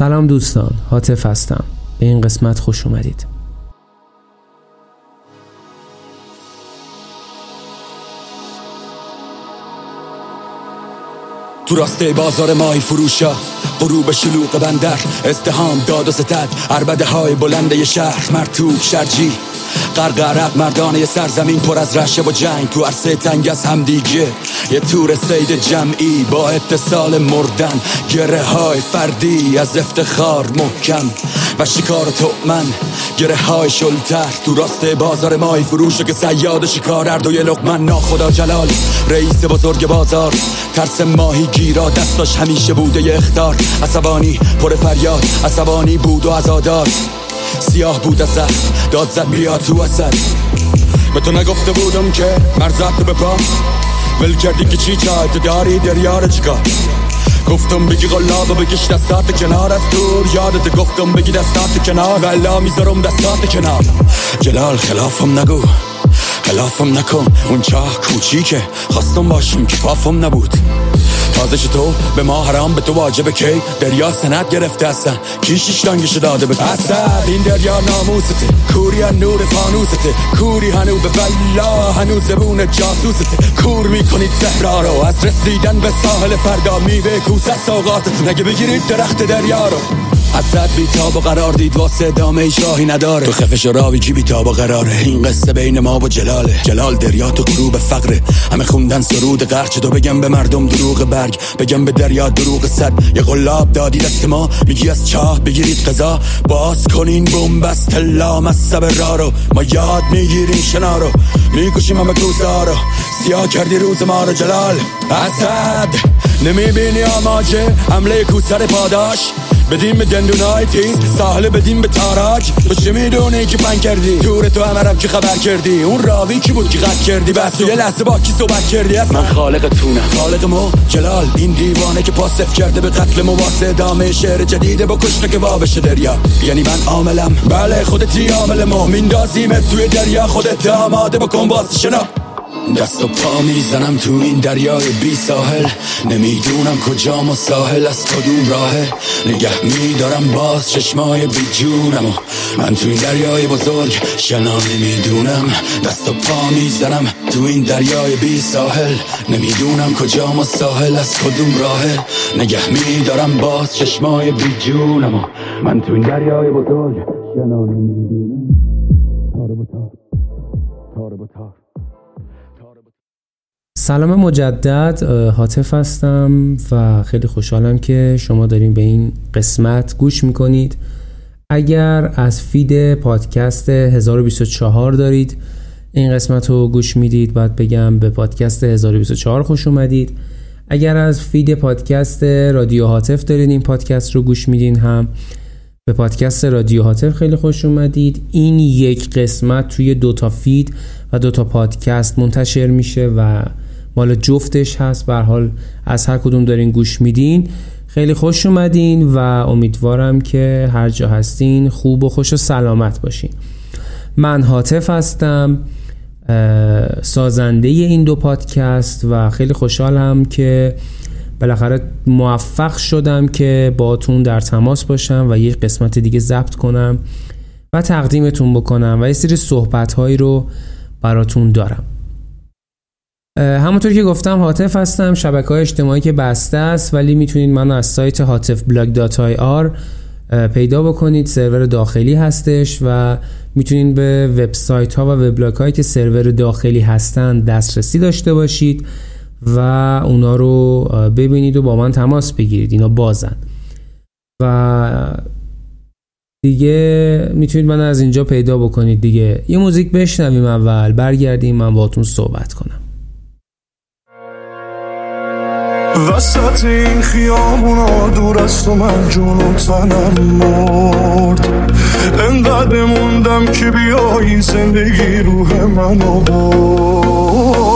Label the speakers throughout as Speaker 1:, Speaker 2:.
Speaker 1: سلام دوستان حاطف هستم. به این قسمت خوش اومدید.
Speaker 2: تو راسته بازار ماهی فروشا غروب شلوغ بندر ازدهام داد و ستد عربده های بلنده شهر مرتوب شرجی. غرق عرق مردانه سرزمین پر از رشه و جنگ. تو عرصه تنگ از همدیگه یه تور سید جمعی با اتصال مردن. گره های فردی از افتخار محکم. و شکار من گره های شلتر. تو راست بازار مای فروش که سیاد شکار اردوی لقمن ناخدا جلال رئیس بزرگ بازار. ترس ماهی گیرا دستاش همیشه بوده اختار. عصبانی پر فریاد عصبانی بود و ازادار سیاه بود از داد زد بیا تو اصد به تو نگفته بودم که مرزت به پا. ول کردی که چی چای تو داری دریار چیکار؟ گفتم بگی غلاب بگیش دستات کنار. از دور یادت گفتم بگی دستات کنار. ولا می‌ذارم دستات کنار. جلال خلافم نگو خلافم نکن. اون چاه کوچیکه خواستم باشیم کفافم نبود. تازش تو به ما حرام به تو واجب کی؟ دریا سند گرفته هستن. کیشش دانگش داده به اسد این دریا ناموسته. کوری نور فانوسته. کوری هنو به فلا هنو زبون جاسوسته. کور می‌کنید زهرا رو. از رسیدن به ساحل فردا میوه کوس سوقاتت نگه بگیرید درخت دریا رو. حسد بیتاب و قرار دید واسه دامه شاهی نداره. تو خفش راوی کی بیتاب و قراره. این قصه بین ما و جلاله. جلال دریا تو غروب فقره. همه خوندن سرود قرچ تو بگم به مردم دروغ برگ. بگم به دریا دروغ صد. یه قلاب دادی دست ما. میگی از چاه بگیرید قضا باز کنین بومبست لام از را رو. ما یاد می‌گیریم شنا رو. می‌کشیم همه کوسا رو. سیاه کردی روز ما رو جلال. حسد نمی‌بینی آماجه. حمله کوسر پاداش. بدیم به دندونای تیز ساحل بدیم به تاراج. تو چه می‌دونی که پن کردی؟ دور تو همرم که خبر کردی؟ اون راوی کی بود که قد کردی؟ بس یه لحظه با کی صحبت کردی؟ از من خالق تونم. خالق مو جلال. این دیوانه که پاسف کرده به قتل مو واسه ادامه شعر جدیده با کشته که وابشه دریا. یعنی من عاملم. بله خودتی عامل مو. میندازیمت توی دریا خودت آماده بکن باز شنا. دست و پا می‌زنم تو این دریای بی ساحل. نمی‌دونم کجا و ساحل از کدوم راهه. نگه میدارم باز چشمای بی جونم و من تو این دریای بزرگ شنا نمی‌دونم. دست و پا می‌زنم تو این دریای بی ساحل. نمی‌دونم کجا و ساحل از کدوم راهه. نگه میدارم باز چشمای بی جونم و من تو این دریای بزرگ شنا نمی‌دونم.
Speaker 1: سلام مجدد هاتف هستم و خیلی خوشحالم که شما دارین به این قسمت گوش می‌کنید. اگر از فید پادکست 1024 دارید این قسمت رو گوش می‌دید باید بگم به پادکست 1024 خوش اومدید. اگر از فید پادکست رادیو هاتف دارید این پادکست رو گوش میدین هم. به پادکست رادیو هاتف خیلی خوش اومدید. این یک قسمت توی دوتا فید و دوتا پادکست منتشر میشه و مال جفتش هست. بر حال از هر کدوم دارین گوش میدین. خیلی خوش اومدین و امیدوارم که هر جا هستین خوب و خوش و سلامت باشین. من حاطف هستم سازنده این دو پادکست و خیلی خوشحالم که بالاخره موفق شدم که باتون در تماس باشم و یک قسمت دیگه ضبط کنم و تقدیمتون بکنم و یه سری صحبت هایی رو براتون دارم. همونطور که گفتم هاتف هستم شبکه های اجتماعی که بسته است ولی می‌تونید منو از سایت هاتف بلاگ dot IR پیدا بکنید. سرور داخلی هستش و می‌تونید به وبسایت ها و وبلاگ هایی که سرور داخلی هستن دسترسی داشته باشید. و اونا رو ببینید و با من تماس بگیرید. اینا بازن. و دیگه می‌تونید من از اینجا پیدا بکنید دیگه. یه موزیک بشنویم اول برگردیم من باتون صحبت کنم.
Speaker 3: وسط این خیابونا دور از تو من جون و تنم مرد. انقدر موندم که این زندگی روح منو برد.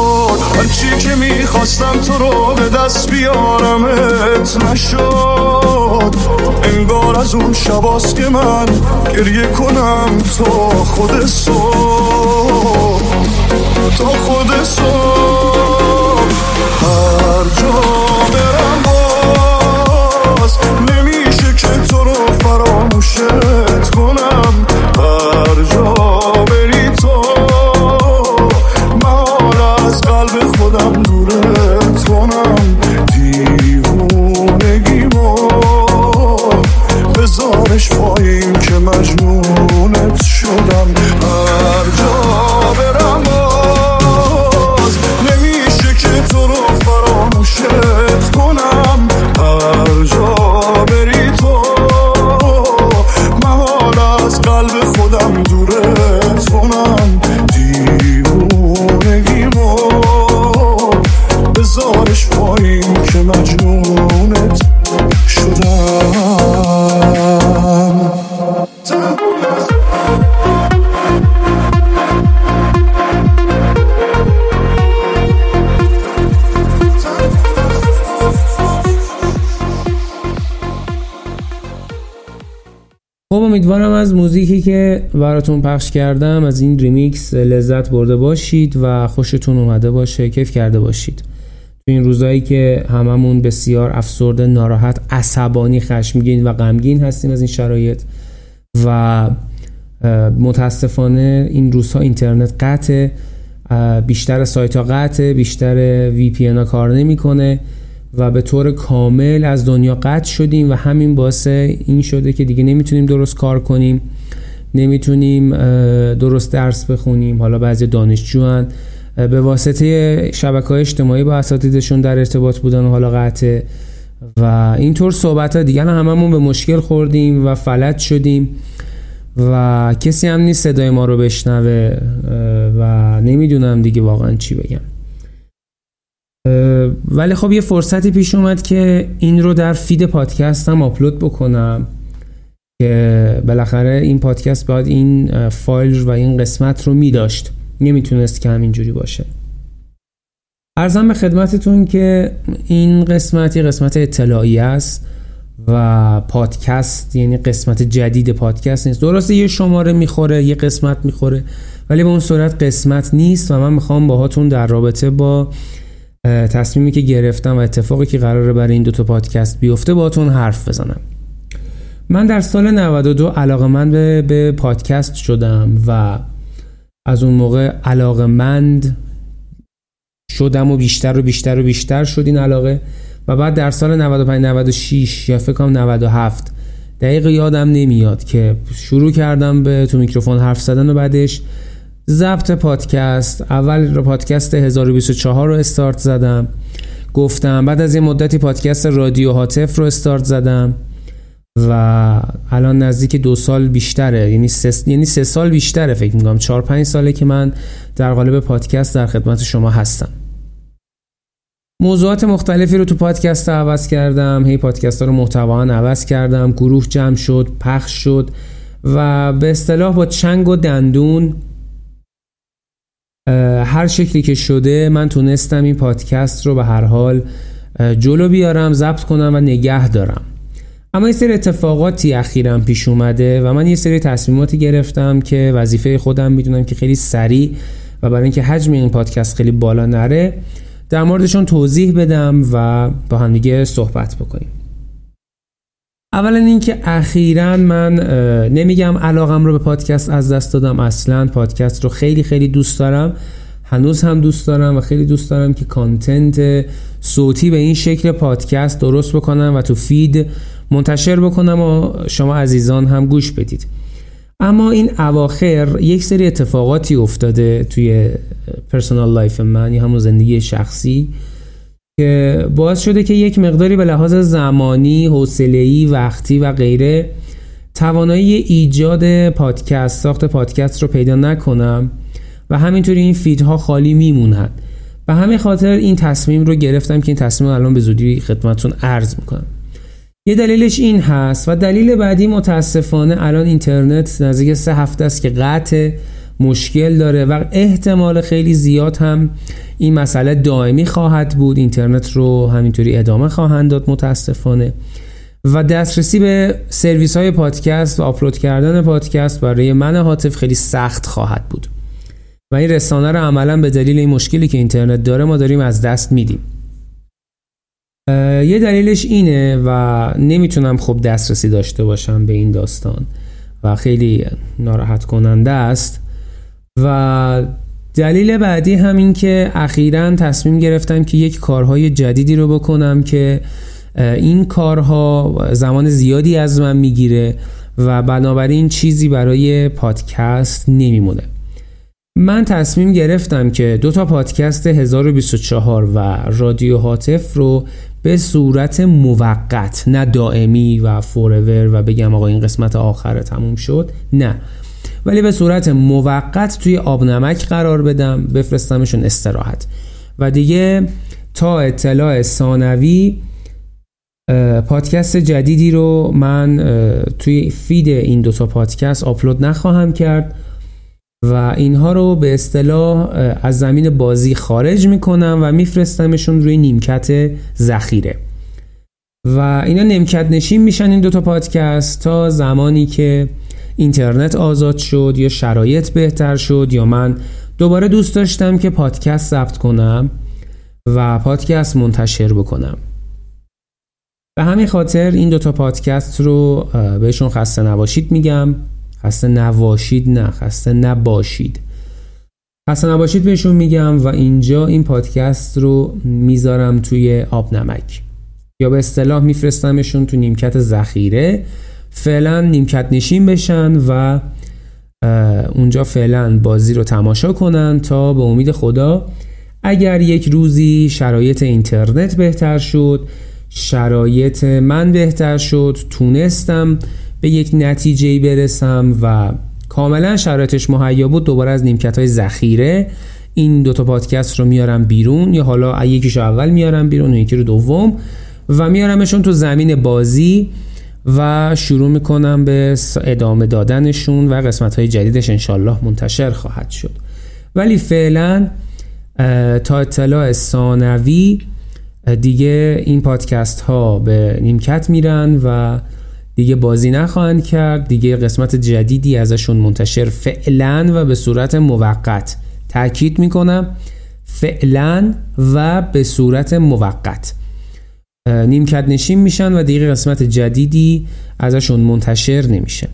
Speaker 3: هرچی که می‌خواستم تو رو به دست بیارمت نشد. انگار از اون شباست که من گریه کنم تا خود صبح. تا خود صبح. هر جا
Speaker 1: امیدوارم از موزیکی که براتون پخش کردم از این ریمیکس لذت برده باشید و خوشتون اومده باشه کیف کرده باشید. تو این روزایی که هممون بسیار افسرده ناراحت عصبانی خشمگین و غمگین هستیم از این شرایط و متاسفانه این روزها اینترنت قطع بیشتر سایت ها قطع بیشتر VPN ها کار نمی‌کنه. و به طور کامل از دنیا قطع شدیم و همین باعث این شده که دیگه نمی‌تونیم درست کار کنیم نمی‌تونیم درست درس بخونیم. حالا بعضی دانشجو به واسطه شبکه های اجتماعی با اساتیدشون در ارتباط بودن و حالا قطع. و اینطور صحبت ها دیگر هممون به مشکل خوردیم و فلج شدیم و کسی هم نیست صدای ما رو بشنوه و نمی‌دونم دیگه واقعا چی بگم. ولی خب یه فرصتی پیش اومد که این رو در فید پادکستم آپلود بکنم. که بالاخره این پادکست باید این فایل و این قسمت رو می داشت نمی‌تونست که همینجوری باشه. ارزم به خدمتتون که این قسمت یه قسمت اطلاعی است و پادکست یعنی قسمت جدید پادکست نیست. درسته یه شماره می‌خوره یه قسمت می‌خوره ولی به اون صورت قسمت نیست و من می‌خوام باهاتون در رابطه با تصمیمی که گرفتم و اتفاقی که قراره برای این دوتا پادکست بیفته باهاتون حرف بزنم. من در سال 92 علاقه من به, به پادکست شدم و از اون موقع علاقه مند شدم و بیشتر و بیشتر و بیشتر شد این علاقه و بعد در سال 95 96 یا فکر کنم 97 دقیق یادم نمیاد که شروع کردم به تو میکروفون حرف زدن و بعدش ضبط پادکست. اول رو پادکست 1024 رو استارت زدم. گفتم بعد از یه مدتی پادکست رادیو هاتف رو استارت زدم. و الان نزدیک دو سال بیشتره. یعنی سه, یعنی سه سال بیشتره فکر می‌کنم. چهار پنج ساله که من در قالب پادکست در خدمت شما هستم. موضوعات مختلفی رو تو پادکست عوض کردم. هی پادکست ها رو محتوا عوض کردم. گروه جمع شد پخش شد و به اصطلاح با چنگ و دندون هر شکلی که شده من تونستم این پادکست رو به هر حال جلو بیارم ضبط کنم و نگه دارم. اما یه سری اتفاقاتی اخیرا پیش اومده و من یه سری تصمیماتی گرفتم که وظیفه خودم می‌دونم که خیلی سریع و برای اینکه حجم این پادکست خیلی بالا نره در موردشون توضیح بدم و با هم دیگه صحبت بکنیم. اولا اینکه اخیرا من نمیگم علاقم رو به پادکست از دست دادم اصلا پادکست رو خیلی خیلی دوست دارم. هنوز هم دوست دارم و خیلی دوست دارم که content صوتی به این شکل پادکست درست بکنم و تو فید منتشر بکنم و شما عزیزان هم گوش بدید. اما این اواخر یک سری اتفاقاتی افتاده توی personal life من یا همون زندگی شخصی. که باعث شده که یک مقداری به لحاظ زمانی، حوصله‌ای، وقتی و غیره توانایی ایجاد پادکست، ساخت پادکست رو پیدا نکنم و همینطوری این فیدها خالی میمونن. و همین خاطر این تصمیم رو گرفتم که این تصمیم الان به زودی خدمتتون عرض می‌کنم. یه دلیلش این هست و دلیل بعدی متاسفانه الان اینترنت نزدیک سه هفته است که قطع مشکل داره و احتمال خیلی زیاد هم این مسئله دائمی خواهد بود. اینترنت رو همینطوری ادامه خواهند داد متاسفانه. و دسترسی به سرویس های پادکست و آپلود کردن پادکست برای من حاطف خیلی سخت خواهد بود. و این رسانه رو عملا به دلیل این مشکلی که اینترنت داره ما داریم از دست میدیم. یه دلیلش اینه و نمی‌تونم خب دسترسی داشته باشم به این داستان و خیلی ناراحت کننده است. و دلیل بعدی همین که اخیرا تصمیم گرفتم که یک کارهای جدیدی رو بکنم که این کارها زمان زیادی از من می‌گیره و بنابراین چیزی برای پادکست نمیمونه. من تصمیم گرفتم که دو تا پادکست 1024 و رادیو هاتف رو به صورت موقت نه دائمی و فورور و بگم آقا این قسمت آخر تموم شد نه. ولی به صورت موقت توی آب نمک قرار بدم بفرستمشون استراحت. و دیگه تا اطلاع ثانوی پادکست جدیدی رو من توی فید این دوتا پادکست آپلود نخواهم کرد و اینها رو به اصطلاح از زمین بازی خارج می‌کنم و میفرستمشون روی نیمکت ذخیره. و اینا نیمکت نشین میشن این دوتا پادکست تا زمانی که اینترنت آزاد شد یا شرایط بهتر شد یا من دوباره دوست داشتم که پادکست ضبط کنم و پادکست منتشر بکنم. به همین خاطر این دوتا پادکست رو بهشون خسته نباشید میگم. خسته نواشید نه خسته نباشید. خسته نباشید بهشون میگم و اینجا این پادکست رو می‌ذارم توی آب نمک یا به اصطلاح میفرستمشون تو نیمکت ذخیره. فعلا نیمکت نشین بشن و اونجا فعلا بازی رو تماشا کنن تا به امید خدا اگر یک روزی شرایط اینترنت بهتر شد شرایط من بهتر شد تونستم به یک نتیجه برسم و کاملا شرایطش مهیا بود دوباره از نیمکت های ذخیره این دوتا پادکست رو میارم بیرون یا حالا یکیشو اول میارم بیرون و یکی رو دوم و میارمشون تو زمین بازی. و شروع می‌کنم به ادامه دادنشون و قسمت های جدیدش انشالله منتشر خواهد شد. ولی فعلا تا اطلاع ثانوی دیگه این پادکست ها به نیمکت میرن و دیگه بازی نخواهند کرد. دیگه قسمت جدیدی ازشون منتشر فعلا و به صورت موقت تاکید می‌کنم. فعلا و به صورت موقت. نیمکت نشین میشن و دیگه قسمت جدیدی ازشون منتشر نمیشه.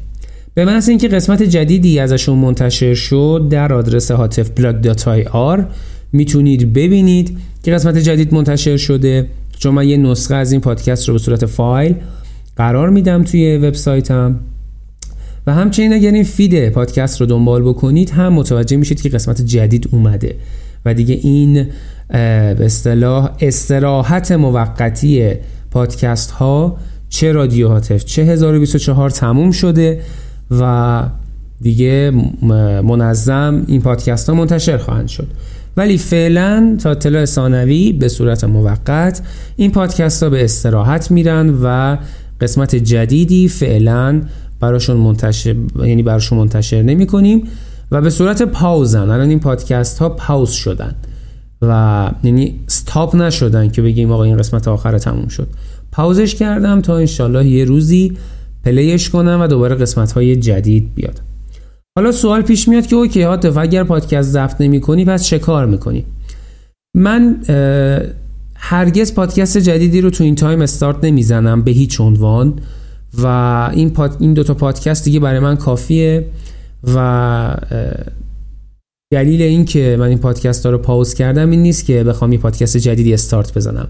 Speaker 1: به محض اینکه قسمت جدیدی ازشون منتشر شد در آدرس هاتف بلاگ dot IR می‌تونید ببینید که قسمت جدید منتشر شده. چون من یه نسخه از این پادکست رو به صورت فایل قرار میدم توی وبسایتم. و همچنین اگر این فید پادکست رو دنبال بکنید هم متوجه میشید که قسمت جدید اومده و دیگه این به اصطلاح استراحت موقتی پادکست ها چه رادیو هاتف چه 1024 تموم شده و دیگه منظم این پادکست ها منتشر خواهند شد. ولی فعلا تا اطلاع ثانوی به صورت موقت این پادکست ها به استراحت میرن و قسمت جدیدی فعلا براشون منتشر یعنی براشون منتشر نمی کنیم و به صورت پاوزن. الان این پادکست ها پاوز شدن. و یعنی stop نشدن که بگیم آقا این قسمت آخر تموم شد. pause ش کردم تا انشالله یه روزی play ش کنم و دوباره قسمت های جدید بیاد. حالا سوال پیش میاد که OK هاتف اگر پادکست ضبط نمی کنی پس چه کار می‌کنی؟ من هرگز پادکست جدیدی رو تو این time استارت نمی‌زنم به هیچ عنوان و این, پاد... این دوتا پادکست دیگه برای من کافیه و دلیل این که من این پادکست ها رو پاوز کردم این نیست که بخوام یه پادکست جدیدی استارت بزنم.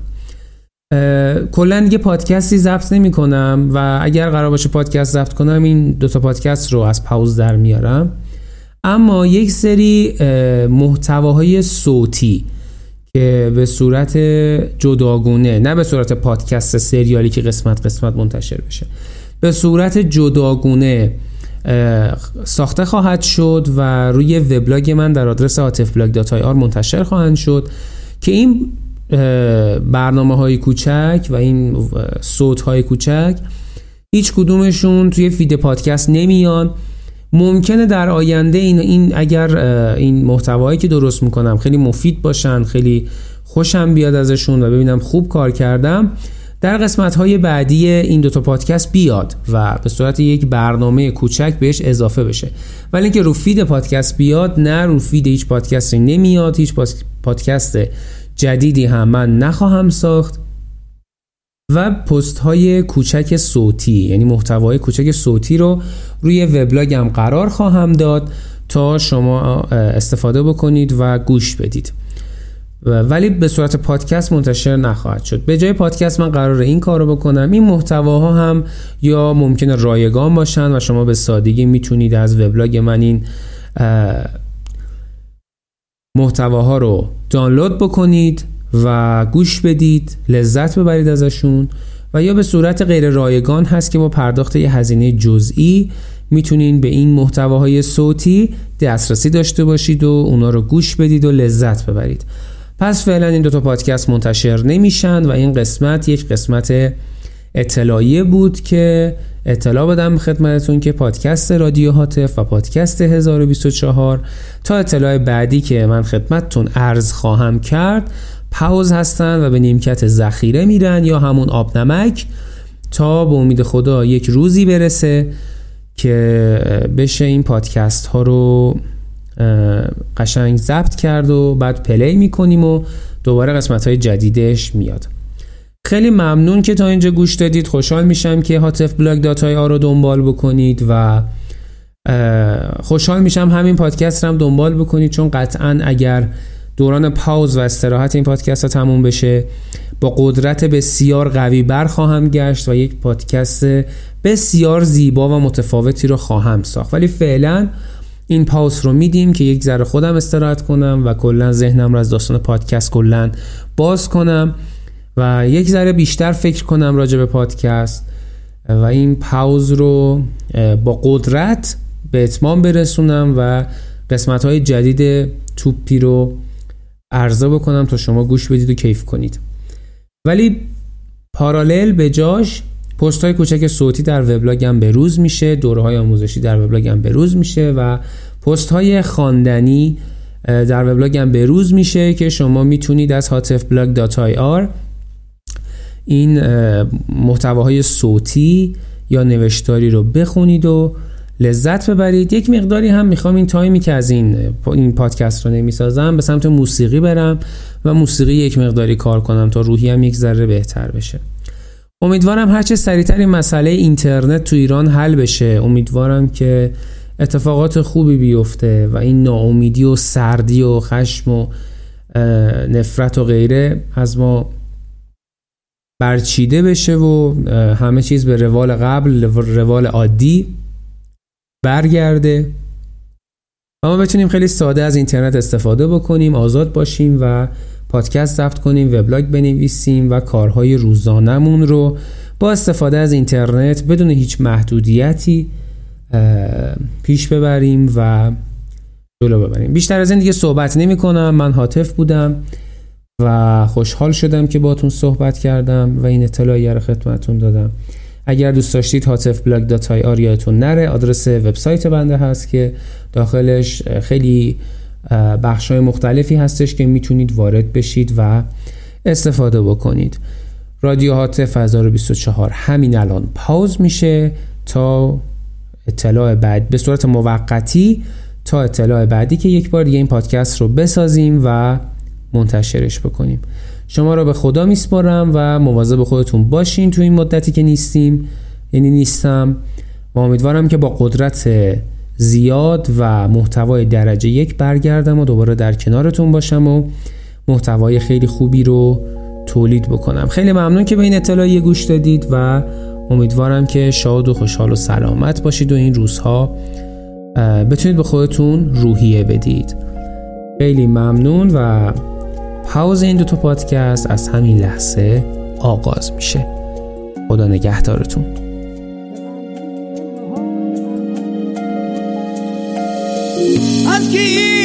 Speaker 1: کلا دیگه پادکستی ضبط نمی کنم و اگر قرار باشه پادکست ضبط کنم این دوتا پادکست رو از پاوز در میارم. اما یک سری محتواهای صوتی که به صورت جداگونه نه به صورت پادکست سریالی که قسمت قسمت منتشر بشه به صورت جداگونه ساخته خواهد شد و روی وبلاگ من در آدرس هاتف بلاگ dot IR منتشر خواهند شد که این برنامه های کوچک و این صوت های کوچک هیچ کدومشون توی فید پادکست نمیان. ممکنه در آینده این, این اگر این محتوایی که درست می‌کنم خیلی مفید باشن خیلی خوشم بیاد ازشون و ببینم خوب کار کردم. در قسمت های بعدی این دوتا پادکست بیاد و به صورت یک برنامه کوچک بهش اضافه بشه. ولی اینکه رو فید پادکست بیاد نه رو فید هیچ پادکستی نمیاد هیچ پادکست جدیدی هم من نخواهم ساخت. و پست های کوچک صوتی یعنی محتوای کوچک صوتی رو روی وبلاگم قرار خواهم داد تا شما استفاده بکنید و گوش بدید. ولی به صورت پادکست منتشر نخواهد شد. به جای پادکست من قرار این کار رو بکنم. این محتواها هم یا ممکنه رایگان باشن و شما به سادگی می‌تونید از وبلاگ من این محتواها رو دانلود بکنید و گوش بدید لذت ببرید ازشون و یا به صورت غیر رایگان هست که با پرداخت یه هزینه جزئی می‌تونین به این محتواهای صوتی دسترسی داشته باشید و اونا رو گوش بدید و لذت ببرید. پس فعلا این دوتا پادکست منتشر نمیشن و این قسمت یک قسمت اطلاعیه بود که اطلاع بدم خدمتتون که پادکست رادیو هاتف و پادکست 1024 تا اطلاع بعدی که من خدمتتون عرض خواهم کرد پاوز هستن و به نیمکت ذخیره میرن یا همون آب نمک تا به امید خدا یک روزی برسه که بشه این پادکست ها رو قشنگ ضبط کرد و بعد play می‌کنیم و دوباره قسمت های جدیدش میاد. خیلی ممنون که تا اینجا گوش دادید. خوشحال میشم که هاتف بلاگ dot IR رو دنبال بکنید و خوشحال میشم همین پادکست رو هم دنبال بکنید. چون قطعا اگر دوران pause و استراحت این پادکست ها تموم بشه با قدرت بسیار قوی بر خواهم گشت و یک پادکست بسیار زیبا و متفاوتی رو خواهم ساخت. ولی فعلا این پاوز رو میدیم که یک ذره خودم استراحت کنم و کلا ذهنم رو از داستان پادکست کلا باز کنم و یک ذره بیشتر فکر کنم راجع به پادکست و این پاوز رو با قدرت به اتمام برسونم و قسمت های جدید توپی رو عرضه بکنم تا شما گوش بدید و کیف کنید. ولی پارالل به جاش پست های کوچک صوتی در وبلاگم به روز میشه دوره های آموزشی در وبلاگم به روز میشه و پست های خواندنی در وبلاگم به روز میشه که شما می‌تونید از hatfblog.ir این محتواهای صوتی یا نوشتاری رو بخونید و لذت ببرید. یک مقداری هم می‌خوام این تایمی که از این این پادکست رو نمی‌سازم به سمت موسیقی برم و موسیقی یک مقداری کار کنم تا روحی هم یک ذره بهتر بشه. امیدوارم هرچه سریعتر این مسئله اینترنت تو ایران حل بشه. امیدوارم که اتفاقات خوبی بیفته و این ناامیدی و سردی و خشم و نفرت و غیره از ما برچیده بشه و همه چیز به روال قبل روال عادی برگرده. و ما بتونیم خیلی ساده از اینترنت استفاده بکنیم آزاد باشیم و پادکست ضبط کنیم وبلاگ بنویسیم و کارهای روزانمون رو با استفاده از اینترنت بدون هیچ محدودیتی پیش ببریم و جلو ببریم. بیشتر از این دیگه صحبت نمی کنم من هاتف بودم و خوشحال شدم که باتون صحبت کردم و این اطلاعیه رو خدمتون دادم. اگر دوست داشتید هاتف بلاگ dot IR یادتون نره. آدرس وبسایت بنده هست که داخلش خیلی بخش های مختلفی هستش که می‌تونید وارد بشید و استفاده بکنید. رادیو هاتف 1024 همین الان پاوز میشه تا اطلاع بعد به صورت موقتی تا اطلاع بعدی که یک بار دیگه این پادکست رو بسازیم و منتشرش بکنیم. شما رو به خدا میسپارم و مواظب خودتون باشین تو این مدتی که نیستیم. یعنی نیستم و امیدوارم که با قدرت زیاد و محتوای درجه یک برگردم و دوباره در کنارتون باشم و محتوای خیلی خوبی رو تولید بکنم. خیلی ممنون که به این اطلاعیه گوش دادید و امیدوارم که شاد و خوشحال و سلامت باشید و این روزها بتونید به خودتون روحیه بدید. خیلی ممنون و پاوز این دوتا پادکست از همین لحظه آغاز میشه. خدا نگهدارتون. que